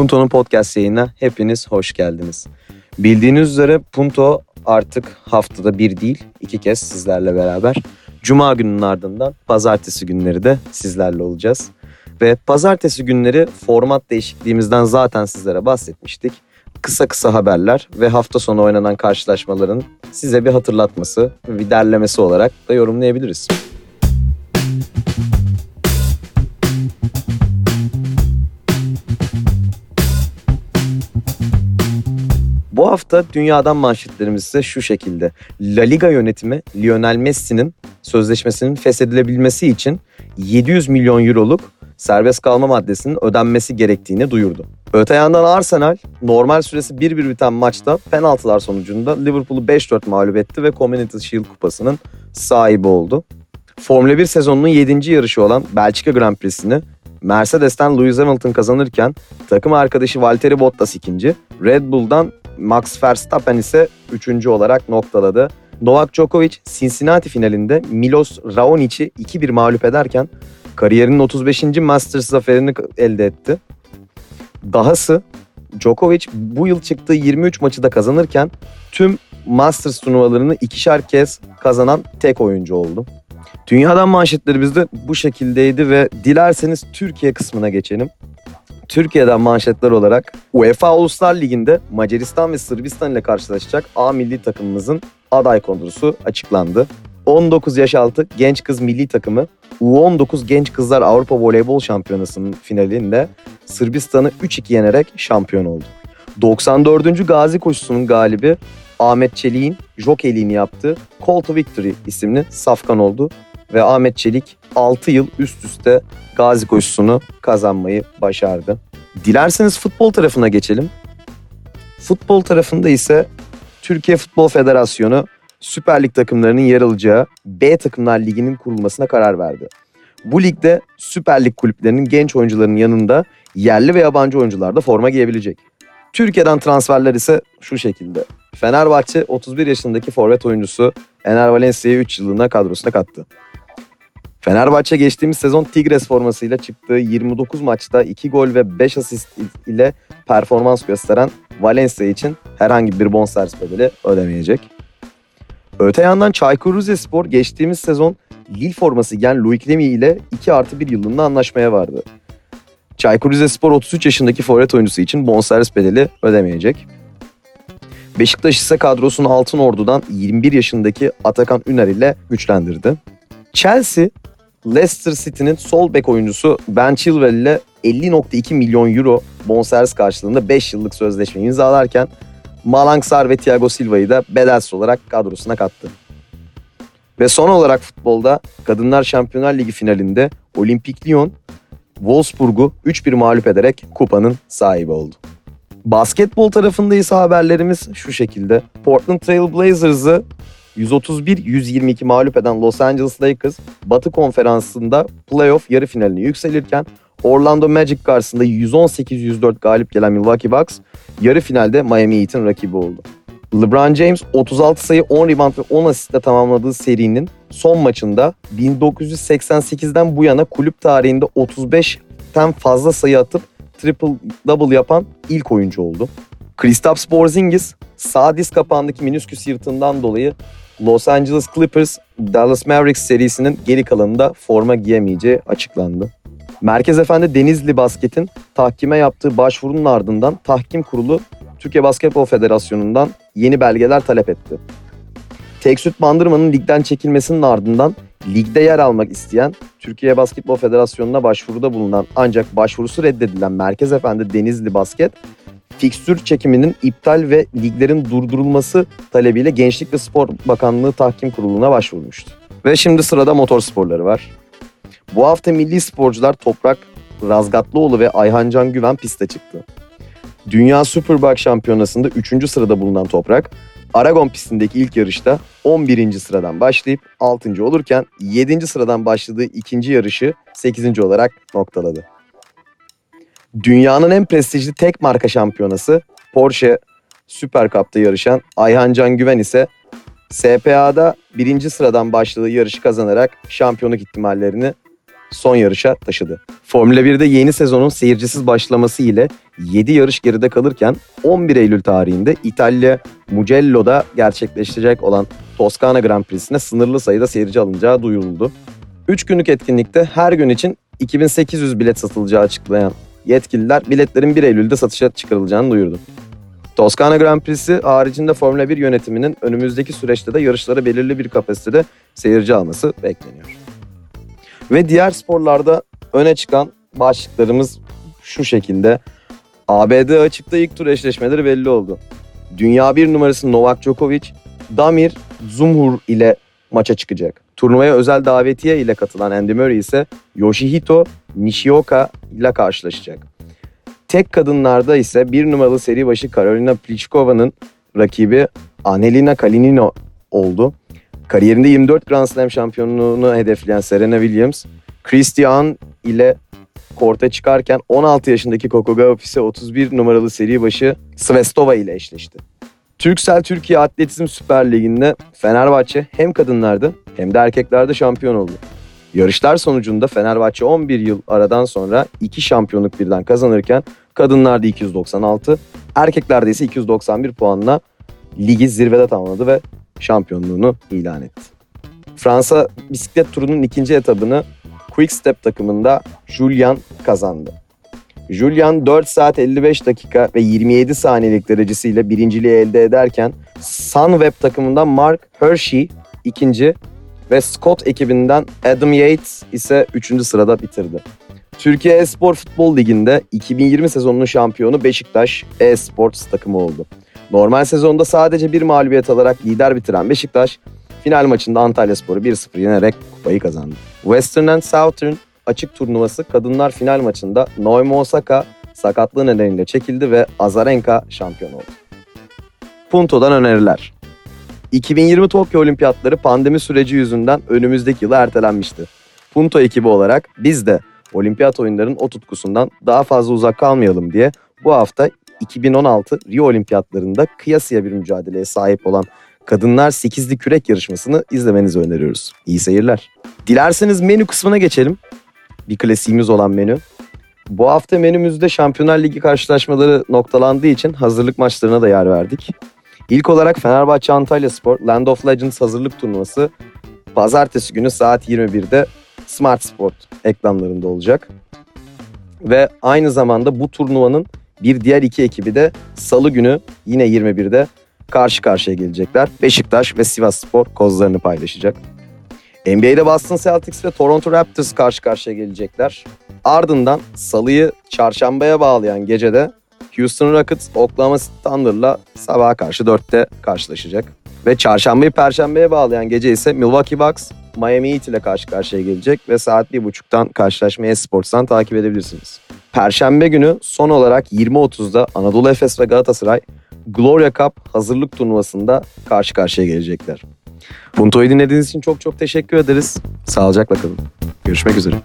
Punto'nun podcast yayınına hepiniz hoş geldiniz. Bildiğiniz üzere Punto artık haftada bir değil iki kez sizlerle beraber. Cuma gününün ardından pazartesi günleri de sizlerle olacağız. Ve pazartesi günleri format değişikliğimizden zaten sizlere bahsetmiştik. Kısa kısa haberler ve hafta sonu oynanan karşılaşmaların size bir hatırlatması bir derlemesi olarak da yorumlayabiliriz. Hafta dünyadan manşetlerimiz ise şu şekilde. La Liga yönetimi Lionel Messi'nin sözleşmesinin feshedilebilmesi için 700 milyon euroluk serbest kalma maddesinin ödenmesi gerektiğini duyurdu. Öte yandan Arsenal normal süresi 1-1 biten maçta penaltılar sonucunda Liverpool'u 5-4 mağlup etti ve Community Shield kupasının sahibi oldu. Formula 1 sezonunun 7. yarışı olan Belçika Grand Prix'sini Mercedes'ten Lewis Hamilton kazanırken takım arkadaşı Valtteri Bottas ikinci, Red Bull'dan Max Verstappen ise üçüncü olarak noktaladı. Novak Djokovic Cincinnati finalinde Milos Raonic'i 2-1 mağlup ederken kariyerinin 35. Masters zaferini elde etti. Dahası Djokovic bu yıl çıktığı 23 maçı da kazanırken tüm Masters turnuvalarını ikişer kez kazanan tek oyuncu oldu. Dünyadan manşetlerimiz de bu şekildeydi ve dilerseniz Türkiye kısmına geçelim. Türkiye'den manşetler olarak UEFA Uluslar Ligi'nde Macaristan ve Sırbistan ile karşılaşacak A milli takımımızın aday kadrosu açıklandı. 19 yaş altı genç kız milli takımı U19 Genç Kızlar Avrupa Voleybol Şampiyonası'nın finalinde Sırbistan'ı 3-2 yenerek şampiyon oldu. 94. Gazi koşusunun galibi Ahmet Çelik'in jokeyliğini yaptığı Call to Victory isimli safkan oldu ve Ahmet Çelik 6 yıl üst üste Gazi koşusunu kazanmayı başardı. Dilerseniz futbol tarafına geçelim. Futbol tarafında ise Türkiye Futbol Federasyonu Süper Lig takımlarının yer alacağı B takımlar liginin kurulmasına karar verdi. Bu ligde Süper Lig kulüplerinin genç oyuncuların yanında yerli ve yabancı oyuncular da forma giyebilecek. Türkiye'den transferler ise şu şekilde. Fenerbahçe 31 yaşındaki forvet oyuncusu Ener Valencia'yı 3 yıllığına kadrosuna kattı. Fenerbahçe geçtiğimiz sezon Tigres formasıyla çıktığı 29 maçta 2 gol ve 5 asist ile performans gösteren Valencia için herhangi bir bonservis bedeli ödemeyecek. Öte yandan Çaykur Rizespor geçtiğimiz sezon Lille forması giyen Loic Remy ile 2 artı 1 yılında anlaşmaya vardı. Çaykur Rizespor 33 yaşındaki forvet oyuncusu için bonservis bedeli ödemeyecek. Beşiktaş ise kadrosunu Altın Ordu'dan 21 yaşındaki Atakan Üner ile güçlendirdi. Chelsea, Leicester City'nin sol bek oyuncusu Ben Chilwell ile 50.2 milyon euro bonservis karşılığında 5 yıllık sözleşme imzalarken Malang Sarr ve Thiago Silva'yı da bedelsiz olarak kadrosuna kattı. Ve son olarak futbolda Kadınlar Şampiyonlar Ligi finalinde Olimpik Lyon Wolfsburg'u 3-1 mağlup ederek kupanın sahibi oldu. Basketbol tarafında ise haberlerimiz şu şekilde. Portland Trail Blazers'ı 131-122 mağlup eden Los Angeles Lakers Batı Konferansı'nda playoff yarı finaline yükselirken Orlando Magic karşısında 118-104 galip gelen Milwaukee Bucks yarı finalde Miami Heat'in rakibi oldu. LeBron James 36 sayı 10 rebound ve 10 asistle tamamladığı serinin son maçında 1988'den bu yana kulüp tarihinde 35'ten fazla sayı atıp triple double yapan ilk oyuncu oldu. Kristaps Porzingis sağ diz kapağındaki minisküs yırtığından dolayı Los Angeles Clippers Dallas Mavericks serisinin geri kalanında forma giyemeyeceği açıklandı. Merkez Efendi Denizli Basket'in tahkime yaptığı başvurunun ardından tahkim kurulu Türkiye Basketbol Federasyonu'ndan yeni belgeler talep etti. Teksüt Bandırma'nın ligden çekilmesinin ardından ligde yer almak isteyen Türkiye Basketbol Federasyonu'na başvuruda bulunan ancak başvurusu reddedilen Merkez Efendi Denizli Basket fikstür çekiminin iptal ve liglerin durdurulması talebiyle Gençlik ve Spor Bakanlığı Tahkim Kurulu'na başvurmuştu. Ve şimdi sırada motor sporları var. Bu hafta milli sporcular Toprak Razgatlıoğlu ve Ayhan Can Güven piste çıktı. Dünya Superbike Şampiyonası'nda 3. sırada bulunan Toprak, Aragon pistindeki ilk yarışta 11. sıradan başlayıp 6. olurken 7. sıradan başladığı ikinci yarışı 8. olarak noktaladı. Dünyanın en prestijli tek marka şampiyonası Porsche Süper Cup'ta yarışan Ayhan Can Güven ise SPA'da birinci sıradan başladığı yarışı kazanarak şampiyonluk ihtimallerini son yarışa taşıdı. Formula 1'de yeni sezonun seyircisiz başlaması ile 7 yarış geride kalırken 11 Eylül tarihinde İtalya Mugello'da gerçekleşecek olan Toskana Grand Prix'sine sınırlı sayıda seyirci alınacağı duyuruldu. 3 günlük etkinlikte her gün için 2800 bilet satılacağı açıklayan yetkililer biletlerin 1 Eylül'de satışa çıkarılacağını duyurdu. Toskana Grand Prix'si haricinde Formula 1 yönetiminin önümüzdeki süreçte de yarışlara belirli bir kapasitede seyirci alması bekleniyor. Ve diğer sporlarda öne çıkan başlıklarımız şu şekilde. ABD açıkta ilk tur eşleşmeleri belli oldu. Dünya bir numarası Novak Djokovic, Damir Zumhur ile maça çıkacak. Turnuvaya özel davetiye ile katılan Andy Murray ise Yoshihito Nishioka ile karşılaşacak. Tek kadınlarda ise bir numaralı seri başı Karolina Pliškova'nın rakibi Anelina Kalinino oldu. Kariyerinde 24 Grand Slam şampiyonluğunu hedefleyen Serena Williams, Christian ile korta çıkarken 16 yaşındaki Coco Gauff ise 31 numaralı seri başı Svestova ile eşleşti. Türksel Türkiye Atletizm Süper Ligi'nde Fenerbahçe hem kadınlarda hem de erkeklerde şampiyon oldu. Yarışlar sonucunda Fenerbahçe 11 yıl aradan sonra 2 şampiyonluk birden kazanırken kadınlarda 296, erkeklerde ise 291 puanla ligi zirvede tamamladı ve şampiyonluğunu ilan etti. Fransa bisiklet turunun ikinci etabını Quick Step takımında Julian kazandı. Julian 4 saat 55 dakika ve 27 saniyelik derecesiyle birinciliği elde ederken Sunweb takımından Mark Hershey ikinci ve Scott ekibinden Adam Yates ise üçüncü sırada bitirdi. Türkiye Espor Futbol Ligi'nde 2020 sezonunun şampiyonu Beşiktaş e-Sports takımı oldu. Normal sezonda sadece bir mağlubiyet alarak lider bitiren Beşiktaş, final maçında Antalya Spor'u 1-0 yenerek kupayı kazandı. Western and Southern açık turnuvası kadınlar final maçında Naomi Osaka sakatlığı nedeniyle çekildi ve Azarenka şampiyon oldu. Punto'dan öneriler. 2020 Tokyo Olimpiyatları pandemi süreci yüzünden önümüzdeki yıla ertelenmişti. Punto ekibi olarak biz de olimpiyat oyunların o tutkusundan daha fazla uzak kalmayalım diye bu hafta 2016 Rio Olimpiyatlarında kıyasıya bir mücadeleye sahip olan Kadınlar 8'li kürek yarışmasını izlemenizi öneriyoruz. İyi seyirler. Dilerseniz menü kısmına geçelim. Bir klasiğimiz olan menü. Bu hafta menümüzde Şampiyonlar Ligi karşılaşmaları noktalandığı için hazırlık maçlarına da yer verdik. İlk olarak Fenerbahçe Antalya Spor Land of Legends hazırlık turnuvası pazartesi günü saat 21'de Smart Sport ekranlarında olacak. Ve aynı zamanda bu turnuvanın bir diğer iki ekibi de salı günü yine 21'de karşı karşıya gelecekler. Beşiktaş ve Sivas Spor kozlarını paylaşacak. NBA'de Boston Celtics ve Toronto Raptors karşı karşıya gelecekler. Ardından salıyı çarşambaya bağlayan gecede Houston Rockets Oklahoma City Thunder'la sabaha karşı 4'te karşılaşacak. Ve çarşambayı perşembeye bağlayan gece ise Milwaukee Bucks Miami Heat ile karşı karşıya gelecek ve saat 1.30'dan karşılaşmayı Sports'tan takip edebilirsiniz. Perşembe günü son olarak 20.30'da Anadolu Efes ve Galatasaray Gloria Cup hazırlık turnuvasında karşı karşıya gelecekler. Punto'yu dinlediğiniz için çok çok teşekkür ederiz. Sağlıcakla kalın. Görüşmek üzere.